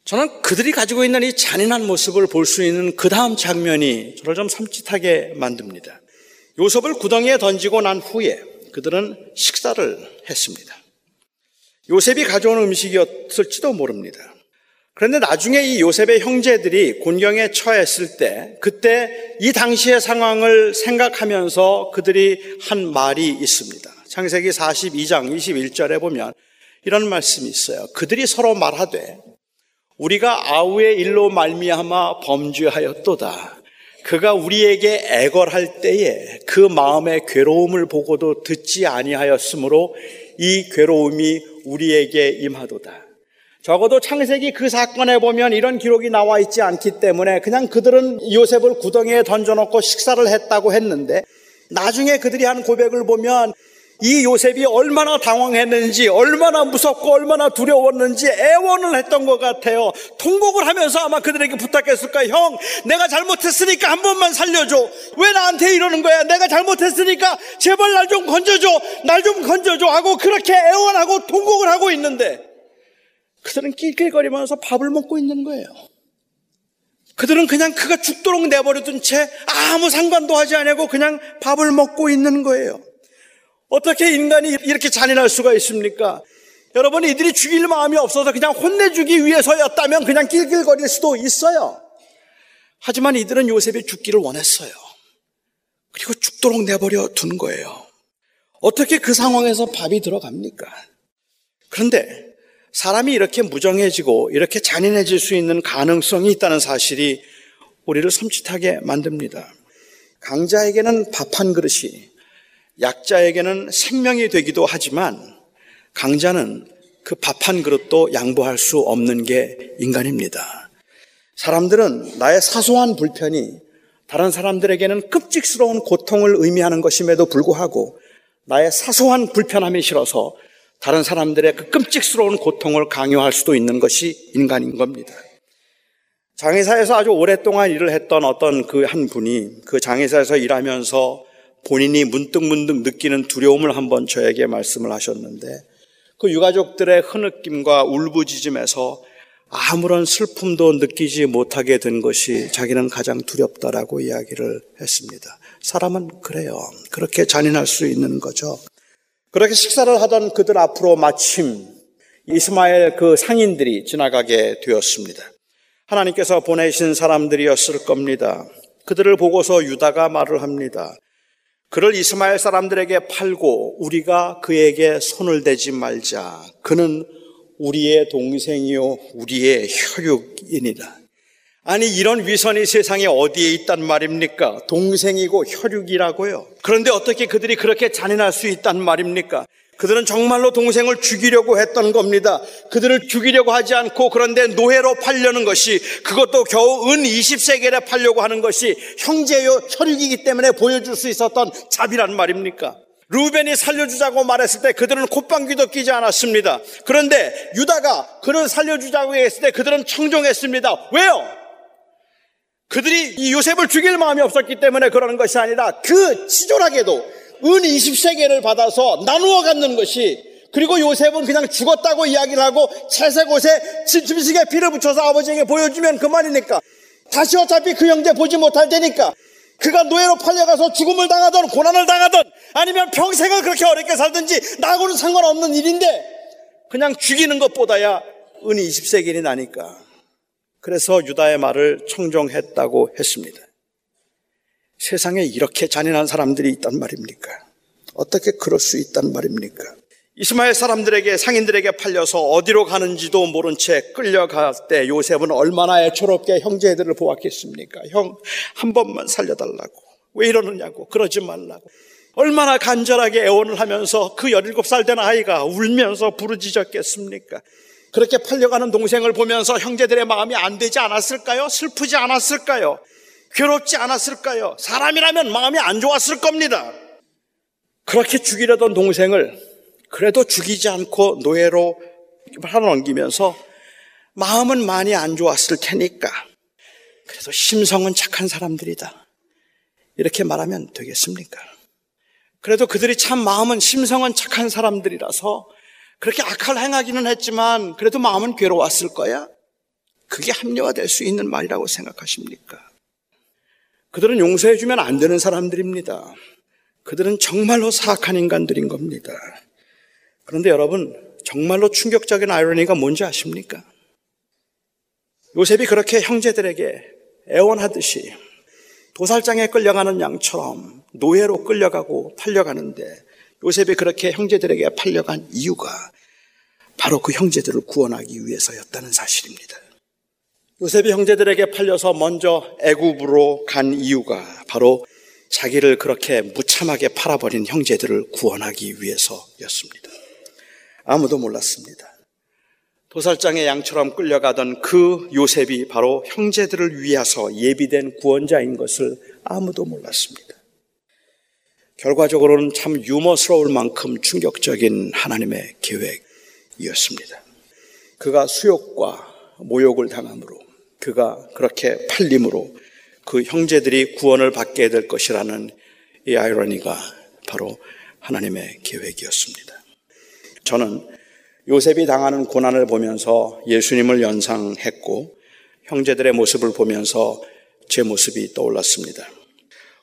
저는 그들이 가지고 있는 이 잔인한 모습을 볼 수 있는 그 다음 장면이 저를 좀 섬찟하게 만듭니다. 요셉을 구덩이에 던지고 난 후에 그들은 식사를 했습니다. 요셉이 가져온 음식이었을지도 모릅니다. 그런데 나중에 이 요셉의 형제들이 곤경에 처했을 때 그때 이 당시의 상황을 생각하면서 그들이 한 말이 있습니다. 창세기 42장 21절에 보면 이런 말씀이 있어요. 그들이 서로 말하되 우리가 아우의 일로 말미암아 범죄하였도다. 그가 우리에게 애걸할 때에 그 마음의 괴로움을 보고도 듣지 아니하였으므로 이 괴로움이 우리에게 임하도다. 적어도 창세기 그 사건에 보면 이런 기록이 나와 있지 않기 때문에 그냥 그들은 요셉을 구덩이에 던져놓고 식사를 했다고 했는데 나중에 그들이 한 고백을 보면 이 요셉이 얼마나 당황했는지, 얼마나 무섭고 얼마나 두려웠는지 애원을 했던 것 같아요. 통곡을 하면서 아마 그들에게 부탁했을까? 형, 내가 잘못했으니까 한 번만 살려줘. 왜 나한테 이러는 거야? 내가 잘못했으니까 제발 날 좀 건져줘. 날 좀 건져줘. 하고 그렇게 애원하고 통곡을 하고 있는데 그들은 낄낄거리면서 밥을 먹고 있는 거예요. 그들은 그냥 그가 죽도록 내버려둔 채 아무 상관도 하지 않고 그냥 밥을 먹고 있는 거예요. 어떻게 인간이 이렇게 잔인할 수가 있습니까? 여러분, 이들이 죽일 마음이 없어서 그냥 혼내주기 위해서였다면 그냥 낄낄거릴 수도 있어요. 하지만 이들은 요셉이 죽기를 원했어요. 그리고 죽도록 내버려 둔 거예요. 어떻게 그 상황에서 밥이 들어갑니까? 그런데 사람이 이렇게 무정해지고 이렇게 잔인해질 수 있는 가능성이 있다는 사실이 우리를 섬찟하게 만듭니다. 강자에게는 밥 한 그릇이 약자에게는 생명이 되기도 하지만 강자는 그 밥 한 그릇도 양보할 수 없는 게 인간입니다. 사람들은 나의 사소한 불편이 다른 사람들에게는 끔찍스러운 고통을 의미하는 것임에도 불구하고 나의 사소한 불편함이 싫어서 다른 사람들의 그 끔찍스러운 고통을 강요할 수도 있는 것이 인간인 겁니다. 장의사에서 아주 오랫동안 일을 했던 어떤 그 한 분이 그 장의사에서 일하면서 본인이 문득문득 느끼는 두려움을 한번 저에게 말씀을 하셨는데 그 유가족들의 흐느낌과 울부짖음에서 아무런 슬픔도 느끼지 못하게 된 것이 자기는 가장 두렵다라고 이야기를 했습니다. 사람은 그래요. 그렇게 잔인할 수 있는 거죠. 그렇게 식사를 하던 그들 앞으로 마침 이스마엘 그 상인들이 지나가게 되었습니다. 하나님께서 보내신 사람들이었을 겁니다. 그들을 보고서 유다가 말을 합니다. 그를 이스마엘 사람들에게 팔고 우리가 그에게 손을 대지 말자. 그는 우리의 동생이요, 우리의 혈육이니라. 아니, 이런 위선이 세상에 어디에 있단 말입니까? 동생이고 혈육이라고요. 그런데 어떻게 그들이 그렇게 잔인할 수 있단 말입니까? 그들은 정말로 동생을 죽이려고 했던 겁니다. 그들을 죽이려고 하지 않고 그런데 노예로 팔려는 것이 그것도 겨우 은 20세겔에 팔려고 하는 것이 형제요 혈육이기 때문에 보여줄 수 있었던 자비란 말입니까? 루벤이 살려주자고 말했을 때 그들은 콧방귀도 끼지 않았습니다. 그런데 유다가 그를 살려주자고 했을 때 그들은 청종했습니다. 왜요? 그들이 이 요셉을 죽일 마음이 없었기 때문에 그러는 것이 아니라 그 치졸하게도 은 20세계를 받아서 나누어 갖는 것이 그리고 요셉은 그냥 죽었다고 이야기를 하고 채색옷에 짐승의 피를 붙여서 아버지에게 보여주면 그만이니까. 다시 어차피 그 형제 보지 못할 테니까. 그가 노예로 팔려가서 죽음을 당하던 고난을 당하던 아니면 평생을 그렇게 어렵게 살든지 나하고는 상관없는 일인데 그냥 죽이는 것보다야 은이 20세겔이 나니까. 그래서 유다의 말을 청종했다고 했습니다. 세상에 이렇게 잔인한 사람들이 있단 말입니까? 어떻게 그럴 수 있단 말입니까? 이스마엘 사람들에게 상인들에게 팔려서 어디로 가는지도 모른 채 끌려갈 때 요셉은 얼마나 애초롭게 형제들을 보았겠습니까? 형 한 번만 살려달라고 왜 이러느냐고 그러지 말라고 얼마나 간절하게 애원을 하면서 그 17살 된 아이가 울면서 부르짖었겠습니까? 그렇게 팔려가는 동생을 보면서 형제들의 마음이 안 되지 않았을까요? 슬프지 않았을까요? 괴롭지 않았을까요? 사람이라면 마음이 안 좋았을 겁니다. 그렇게 죽이려던 동생을 그래도 죽이지 않고 노예로 하나 넘기면서 마음은 많이 안 좋았을 테니까 그래도 심성은 착한 사람들이다. 이렇게 말하면 되겠습니까? 그래도 그들이 참 마음은 심성은 착한 사람들이라서 그렇게 악할 행하기는 했지만 그래도 마음은 괴로웠을 거야. 그게 합리화될 수 있는 말이라고 생각하십니까? 그들은 용서해주면 안 되는 사람들입니다. 그들은 정말로 사악한 인간들인 겁니다. 그런데 여러분, 정말로 충격적인 아이러니가 뭔지 아십니까? 요셉이 그렇게 형제들에게 애원하듯이 도살장에 끌려가는 양처럼 노예로 끌려가고 팔려가는데 요셉이 그렇게 형제들에게 팔려간 이유가 바로 그 형제들을 구원하기 위해서였다는 사실입니다. 요셉이 형제들에게 팔려서 먼저 애굽으로 간 이유가 바로 자기를 그렇게 무참하게 팔아버린 형제들을 구원하기 위해서였습니다. 아무도 몰랐습니다. 도살장의 양처럼 끌려가던 그 요셉이 바로 형제들을 위해서 예비된 구원자인 것을 아무도 몰랐습니다. 결과적으로는 참 유머스러울 만큼 충격적인 하나님의 계획이었습니다. 그가 수욕과 모욕을 당함으로 그가 그렇게 팔림으로 그 형제들이 구원을 받게 될 것이라는 이 아이러니가 바로 하나님의 계획이었습니다. 저는 요셉이 당하는 고난을 보면서 예수님을 연상했고 형제들의 모습을 보면서 제 모습이 떠올랐습니다.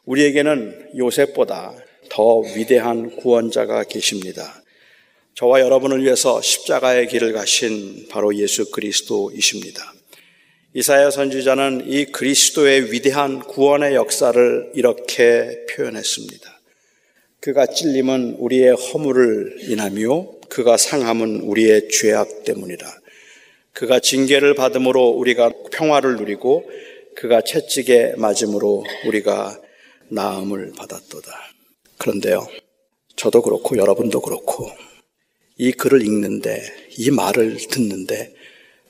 우리에게는 요셉보다 더 위대한 구원자가 계십니다. 저와 여러분을 위해서 십자가의 길을 가신 바로 예수 그리스도이십니다. 이사야 선지자는 이 그리스도의 위대한 구원의 역사를 이렇게 표현했습니다. 그가 찔림은 우리의 허물을 인하며 그가 상함은 우리의 죄악 때문이라. 그가 징계를 받음으로 우리가 평화를 누리고 그가 채찍에 맞음으로 우리가 나음을 받았도다. 그런데요, 저도 그렇고 여러분도 그렇고 이 글을 읽는데 이 말을 듣는데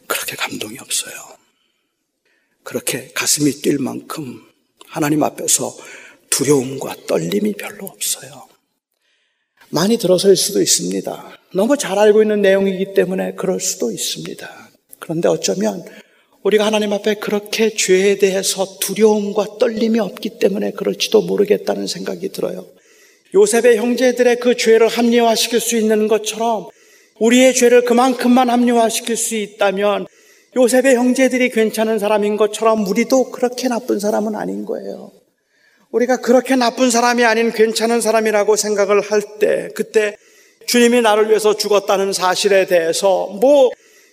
그렇게 감동이 없어요. 그렇게 가슴이 뛸 만큼 하나님 앞에서 두려움과 떨림이 별로 없어요. 많이 들어서일 수도 있습니다. 너무 잘 알고 있는 내용이기 때문에 그럴 수도 있습니다. 그런데 어쩌면 우리가 하나님 앞에 그렇게 죄에 대해서 두려움과 떨림이 없기 때문에 그럴지도 모르겠다는 생각이 들어요. 요셉의 형제들의 그 죄를 합리화시킬 수 있는 것처럼 우리의 죄를 그만큼만 합리화시킬 수 있다면 요셉의 형제들이 괜찮은 사람인 것처럼 우리도 그렇게 나쁜 사람은 아닌 거예요. 우리가 그렇게 나쁜 사람이 아닌 괜찮은 사람이라고 생각을 할 때, 그때 주님이 나를 위해서 죽었다는 사실에 대해서 뭐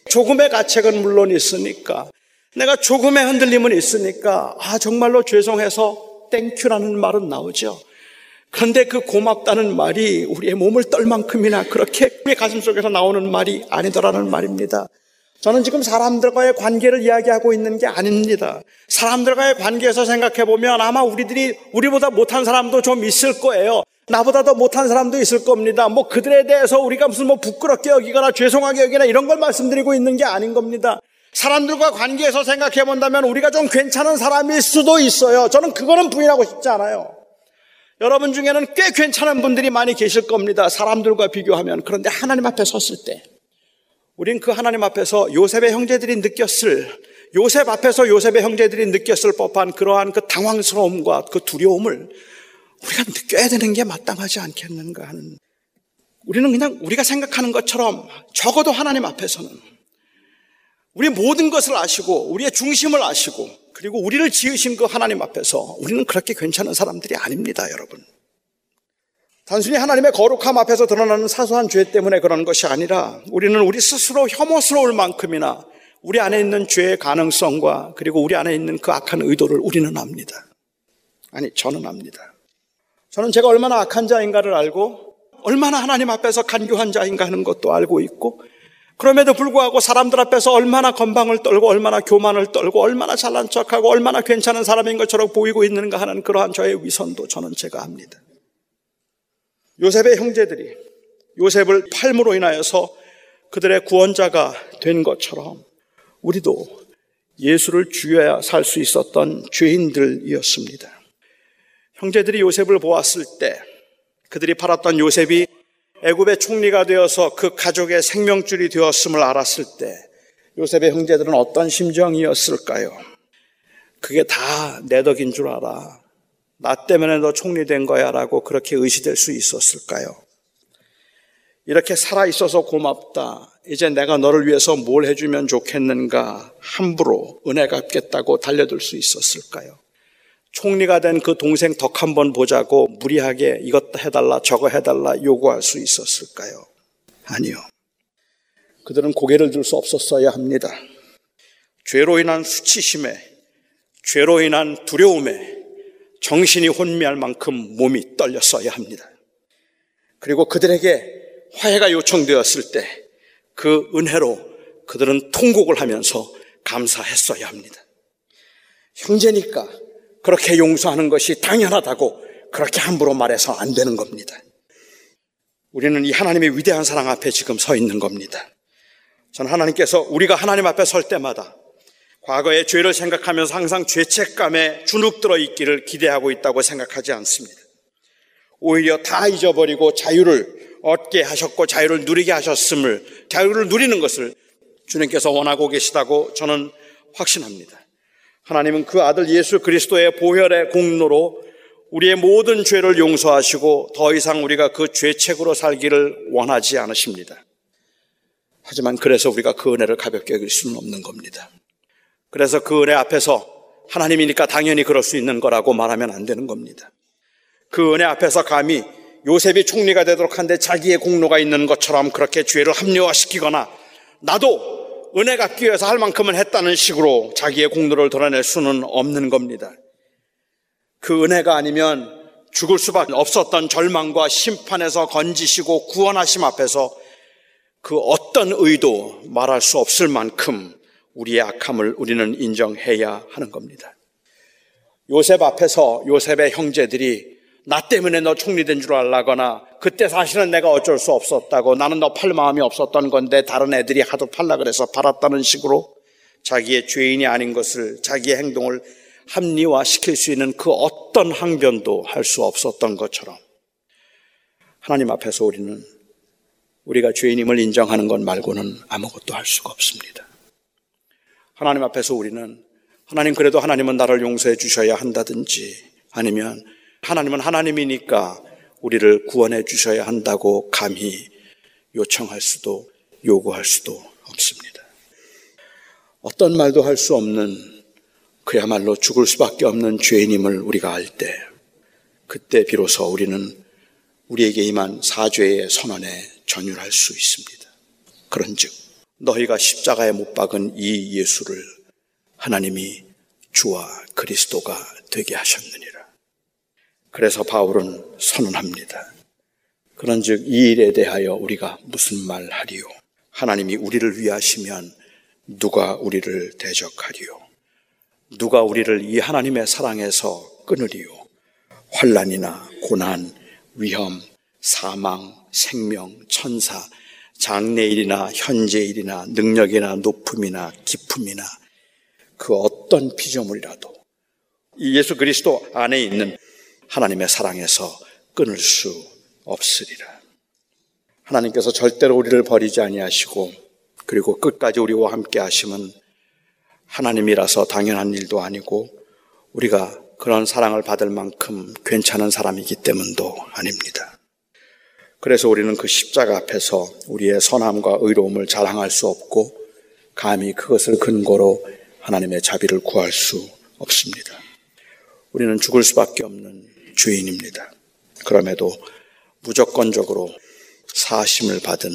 조금의 가책은 물론 있으니까, 내가 조금의 흔들림은 있으니까, 아, 정말로 죄송해서 thank you라는 말은 나오죠. 그런데 그 고맙다는 말이 우리의 몸을 떨 만큼이나 그렇게 우리 가슴 속에서 나오는 말이 아니더라는 말입니다. 저는 지금 사람들과의 관계를 이야기하고 있는 게 아닙니다. 사람들과의 관계에서 생각해 보면 아마 우리들이 우리보다 못한 사람도 좀 있을 거예요. 나보다 더 못한 사람도 있을 겁니다. 뭐 그들에 대해서 우리가 무슨 뭐 부끄럽게 여기거나 죄송하게 여기나 이런 걸 말씀드리고 있는 게 아닌 겁니다. 사람들과 관계에서 생각해 본다면 우리가 좀 괜찮은 사람일 수도 있어요. 저는 그거는 부인하고 싶지 않아요. 여러분 중에는 꽤 괜찮은 분들이 많이 계실 겁니다. 사람들과 비교하면. 그런데 하나님 앞에 섰을 때 우린 그 하나님 앞에서 요셉의 형제들이 느꼈을 요셉 앞에서 요셉의 형제들이 느꼈을 법한 그러한 그 당황스러움과 그 두려움을 우리가 느껴야 되는 게 마땅하지 않겠는가 하는 우리는 그냥 우리가 생각하는 것처럼 적어도 하나님 앞에서는 우리의 모든 것을 아시고 우리의 중심을 아시고 그리고 우리를 지으신 그 하나님 앞에서 우리는 그렇게 괜찮은 사람들이 아닙니다, 여러분. 단순히 하나님의 거룩함 앞에서 드러나는 사소한 죄 때문에 그런 것이 아니라 우리는 우리 스스로 혐오스러울 만큼이나 우리 안에 있는 죄의 가능성과 그리고 우리 안에 있는 그 악한 의도를 우리는 압니다. 아니, 저는 압니다. 저는 제가 얼마나 악한 자인가를 알고 얼마나 하나님 앞에서 간교한 자인가 하는 것도 알고 있고 그럼에도 불구하고 사람들 앞에서 얼마나 건방을 떨고 얼마나 교만을 떨고 얼마나 잘난 척하고 얼마나 괜찮은 사람인 것처럼 보이고 있는가 하는 그러한 저의 위선도 저는 제가 압니다. 요셉의 형제들이 요셉을 팔므로 인하여서 그들의 구원자가 된 것처럼 우리도 예수를 주여야 살 수 있었던 죄인들이었습니다. 형제들이 요셉을 보았을 때 그들이 팔았던 요셉이 애굽의 총리가 되어서 그 가족의 생명줄이 되었음을 알았을 때 요셉의 형제들은 어떤 심정이었을까요? 그게 다 내 덕인 줄 알아. 나 때문에 너 총리 된 거야 라고 그렇게 의시될 수 있었을까요? 이렇게 살아있어서 고맙다. 이제 내가 너를 위해서 뭘 해주면 좋겠는가. 함부로 은혜 갚겠다고 달려들 수 있었을까요? 총리가 된 그 동생 덕 한번 보자고 무리하게 이것 해달라 저거 해달라 요구할 수 있었을까요? 아니요. 그들은 고개를 들 수 없었어야 합니다. 죄로 인한 수치심에, 죄로 인한 두려움에, 정신이 혼미할 만큼 몸이 떨렸어야 합니다. 그리고 그들에게 화해가 요청되었을 때 그 은혜로 그들은 통곡을 하면서 감사했어야 합니다. 형제니까 그렇게 용서하는 것이 당연하다고 그렇게 함부로 말해서 안 되는 겁니다. 우리는 이 하나님의 위대한 사랑 앞에 지금 서 있는 겁니다. 저는 하나님께서 우리가 하나님 앞에 설 때마다 과거의 죄를 생각하면서 항상 죄책감에 주눅들어 있기를 기대하고 있다고 생각하지 않습니다. 오히려 다 잊어버리고 자유를 얻게 하셨고 자유를 누리게 하셨음을 자유를 누리는 것을 주님께서 원하고 계시다고 저는 확신합니다. 하나님은 그 아들 예수 그리스도의 보혈의 공로로 우리의 모든 죄를 용서하시고 더 이상 우리가 그 죄책으로 살기를 원하지 않으십니다. 하지만 그래서 우리가 그 은혜를 가볍게 여길 수는 없는 겁니다. 그래서 그 은혜 앞에서 하나님이니까 당연히 그럴 수 있는 거라고 말하면 안 되는 겁니다. 그 은혜 앞에서 감히 요셉이 총리가 되도록 한데 자기의 공로가 있는 것처럼 그렇게 죄를 합리화시키거나 나도 은혜 갚기 위해서 할 만큼은 했다는 식으로 자기의 공로를 드러낼 수는 없는 겁니다. 그 은혜가 아니면 죽을 수밖에 없었던 절망과 심판에서 건지시고 구원하심 앞에서 그 어떤 의도 말할 수 없을 만큼 우리의 악함을 우리는 인정해야 하는 겁니다. 요셉 앞에서 요셉의 형제들이 나 때문에 너 총리된 줄 알라거나 그때 사실은 내가 어쩔 수 없었다고 나는 너 팔 마음이 없었던 건데 다른 애들이 하도 팔라 그래서 팔았다는 식으로 자기의 죄인이 아닌 것을 자기의 행동을 합리화시킬 수 있는 그 어떤 항변도 할 수 없었던 것처럼 하나님 앞에서 우리는 우리가 죄인임을 인정하는 것 말고는 아무것도 할 수가 없습니다. 하나님 앞에서 우리는 하나님 그래도 하나님은 나를 용서해 주셔야 한다든지 아니면 하나님은 하나님이니까 우리를 구원해 주셔야 한다고 감히 요청할 수도 요구할 수도 없습니다. 어떤 말도 할 수 없는 그야말로 죽을 수밖에 없는 죄인임을 우리가 알 때, 그때 비로소 우리는 우리에게 임한 사죄의 선언에 전율할 수 있습니다. 그런 즉, 너희가 십자가에 못 박은 이 예수를 하나님이 주와 그리스도가 되게 하셨느니라. 그래서 바울은 선언합니다. 그런 즉, 이 일에 대하여 우리가 무슨 말 하리요? 하나님이 우리를 위하시면 누가 우리를 대적하리요? 누가 우리를 이 하나님의 사랑에서 끊으리요? 환란이나 고난, 위험, 사망, 생명, 천사, 장래일이나 현재일이나 능력이나 높음이나 기품이나 그 어떤 피조물이라도 이 예수 그리스도 안에 있는 하나님의 사랑에서 끊을 수 없으리라. 하나님께서 절대로 우리를 버리지 아니하시고 그리고 끝까지 우리와 함께 하심은 하나님이라서 당연한 일도 아니고 우리가 그런 사랑을 받을 만큼 괜찮은 사람이기 때문도 아닙니다. 그래서 우리는 그 십자가 앞에서 우리의 선함과 의로움을 자랑할 수 없고 감히 그것을 근거로 하나님의 자비를 구할 수 없습니다. 우리는 죽을 수밖에 없는 죄인입니다. 그럼에도 무조건적으로 사심을 받은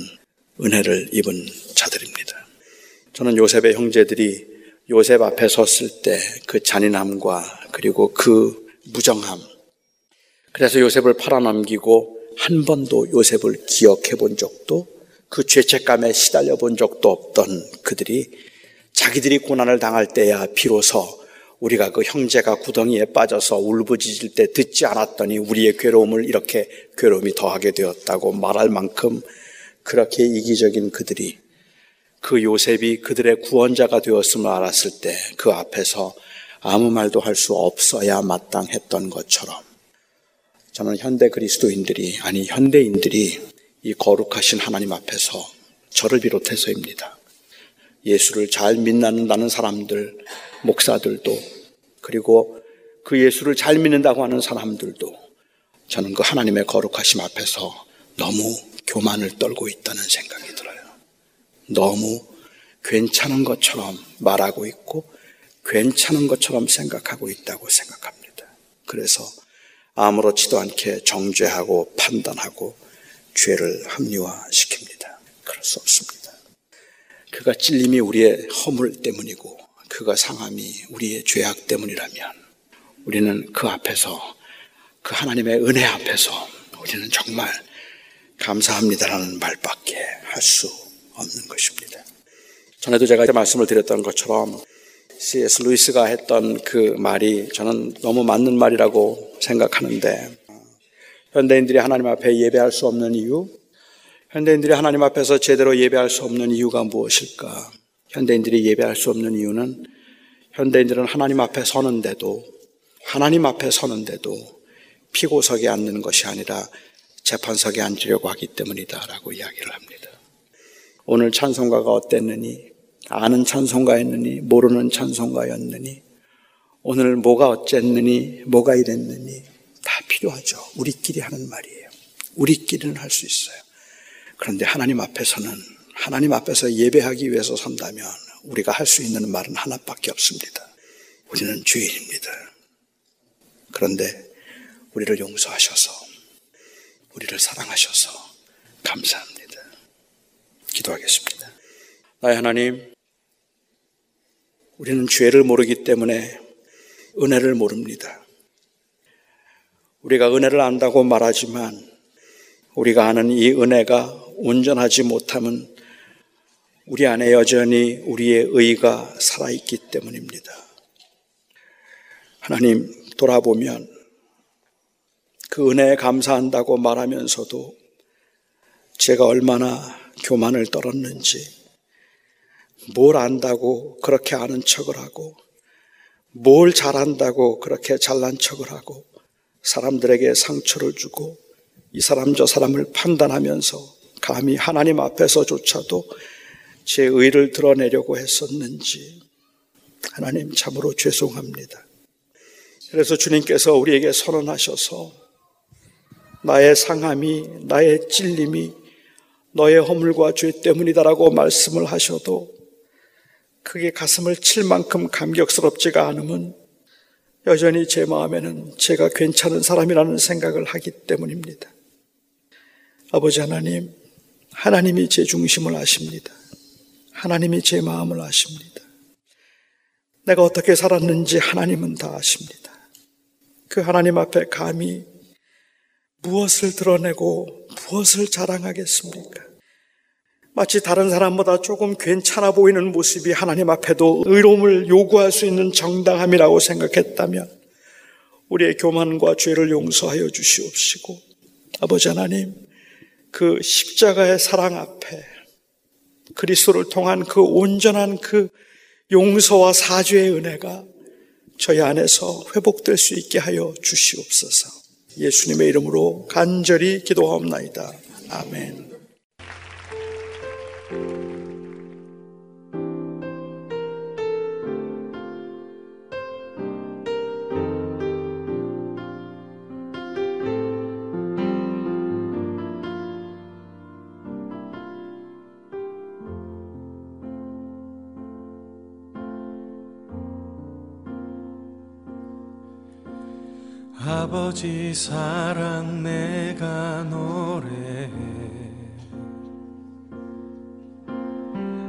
은혜를 입은 자들입니다. 저는 요셉의 형제들이 요셉 앞에 섰을 때 그 잔인함과 그리고 그 무정함. 그래서 요셉을 팔아넘기고 한 번도 요셉을 기억해 본 적도 그 죄책감에 시달려 본 적도 없던 그들이 자기들이 고난을 당할 때야 비로소 우리가 그 형제가 구덩이에 빠져서 울부짖을 때 듣지 않았더니 우리의 괴로움을 이렇게 괴로움이 더하게 되었다고 말할 만큼 그렇게 이기적인 그들이 그 요셉이 그들의 구원자가 되었음을 알았을 때 그 앞에서 아무 말도 할 수 없어야 마땅했던 것처럼 저는 현대 그리스도인들이 아니 현대인들이 이 거룩하신 하나님 앞에서 저를 비롯해서입니다. 예수를 잘 믿는다는 사람들, 목사들도 그리고 그 예수를 잘 믿는다고 하는 사람들도 저는 그 하나님의 거룩하심 앞에서 너무 교만을 떨고 있다는 생각이 들어요. 너무 괜찮은 것처럼 말하고 있고 괜찮은 것처럼 생각하고 있다고 생각합니다. 그래서 아무렇지도 않게 정죄하고 판단하고 죄를 합리화시킵니다. 그럴 수 없습니다. 그가 찔림이 우리의 허물 때문이고 그가 상함이 우리의 죄악 때문이라면 우리는 그 앞에서 그 하나님의 은혜 앞에서 우리는 정말 감사합니다라는 말밖에 할 수 없는 것입니다. 전에도 제가 말씀을 드렸던 것처럼 C.S. 루이스가 했던 그 말이 저는 너무 맞는 말이라고 생각하는데 현대인들이 하나님 앞에 예배할 수 없는 이유, 현대인들이 하나님 앞에서 제대로 예배할 수 없는 이유가 무엇일까? 현대인들이 예배할 수 없는 이유는 현대인들은 하나님 앞에 서는데도 하나님 앞에 서는데도 피고석에 앉는 것이 아니라 재판석에 앉으려고 하기 때문이다라고 이야기를 합니다. 오늘 찬송가가 어땠느니 아는 찬송가였느니 모르는 찬송가였느니 오늘 뭐가 어쨌느니 뭐가 이랬느니 다 필요하죠. 우리끼리 하는 말이에요. 우리끼리는 할 수 있어요. 그런데 하나님 앞에서는 하나님 앞에서 예배하기 위해서 선다면 우리가 할 수 있는 말은 하나밖에 없습니다. 우리는 죄인입니다. 그런데 우리를 용서하셔서 우리를 사랑하셔서 감사합니다. 기도하겠습니다. 나의 하나님, 우리는 죄를 모르기 때문에 은혜를 모릅니다. 우리가 은혜를 안다고 말하지만 우리가 아는 이 은혜가 온전하지 못함은 우리 안에 여전히 우리의 의가 살아있기 때문입니다. 하나님 돌아보면 그 은혜에 감사한다고 말하면서도 제가 얼마나 교만을 떨었는지 뭘 안다고 그렇게 아는 척을 하고 뭘 잘한다고 그렇게 잘난 척을 하고 사람들에게 상처를 주고 이 사람 저 사람을 판단하면서 감히 하나님 앞에서조차도 제 의를 드러내려고 했었는지 하나님 참으로 죄송합니다. 그래서 주님께서 우리에게 선언하셔서 나의 상함이 나의 찔림이 너의 허물과 죄 때문이다라고 말씀을 하셔도 그게 가슴을 칠 만큼 감격스럽지가 않으면 여전히 제 마음에는 제가 괜찮은 사람이라는 생각을 하기 때문입니다. 아버지 하나님, 하나님이 제 중심을 아십니다. 하나님이 제 마음을 아십니다. 내가 어떻게 살았는지 하나님은 다 아십니다. 그 하나님 앞에 감히 무엇을 드러내고 무엇을 자랑하겠습니까? 마치 다른 사람보다 조금 괜찮아 보이는 모습이 하나님 앞에도 의로움을 요구할 수 있는 정당함이라고 생각했다면 우리의 교만과 죄를 용서하여 주시옵시고 아버지 하나님 그 십자가의 사랑 앞에 그리스도를 통한 그 온전한 그 용서와 사죄의 은혜가 저희 안에서 회복될 수 있게 하여 주시옵소서. 예수님의 이름으로 간절히 기도하옵나이다. 아멘. 아버지 사랑 내가 노래해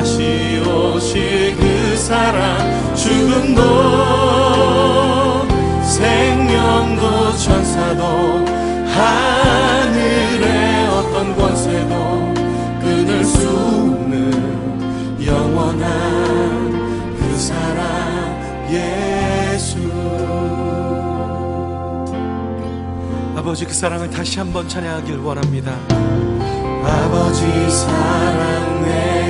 다시 오실 그 사랑 죽음도 생명도 천사도 하늘의 어떤 권세도 끊을 수 없는 영원한 그 사랑 예수. 아버지 그 사랑을 다시 한번 찬양하길 원합니다. 아버지 사랑 내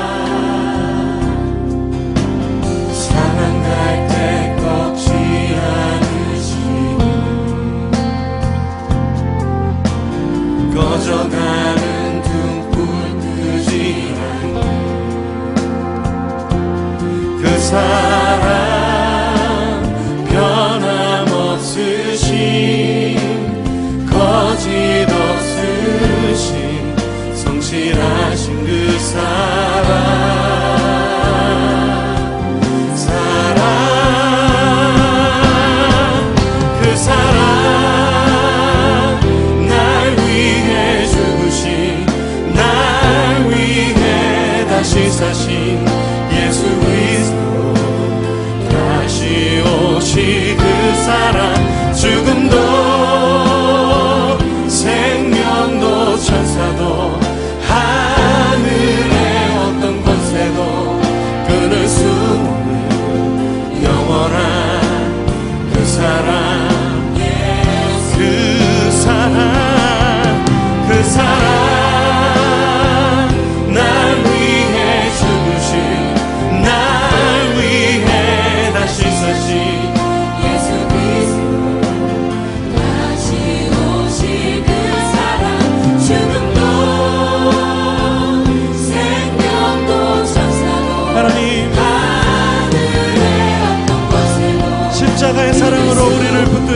사랑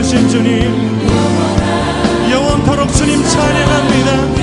주신 주님. 영원토록 주님 찬양합니다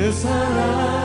그 사랑.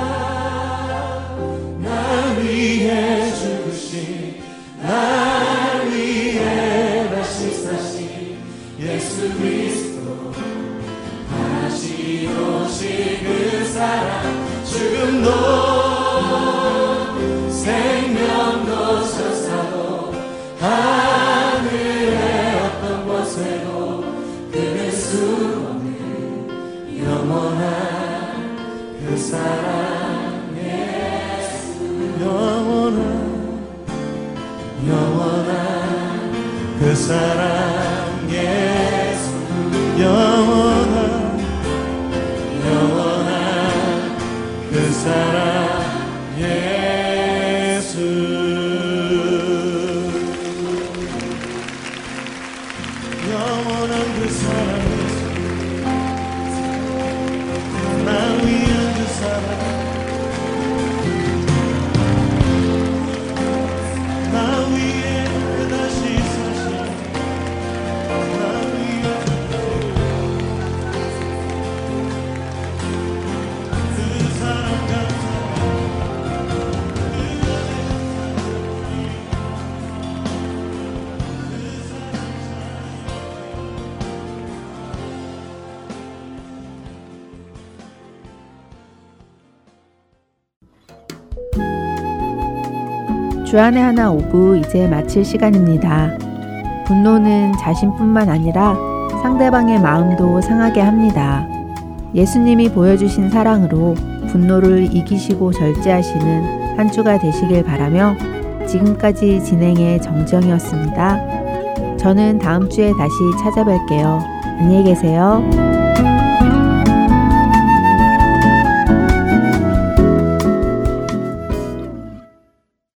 주안의 하나 오부 이제 마칠 시간입니다. 분노는 자신뿐만 아니라 상대방의 마음도 상하게 합니다. 예수님이 보여주신 사랑으로 분노를 이기시고 절제하시는 한 주가 되시길 바라며 지금까지 진행의 정정이었습니다. 저는 다음 주에 다시 찾아뵐게요. 안녕히 계세요.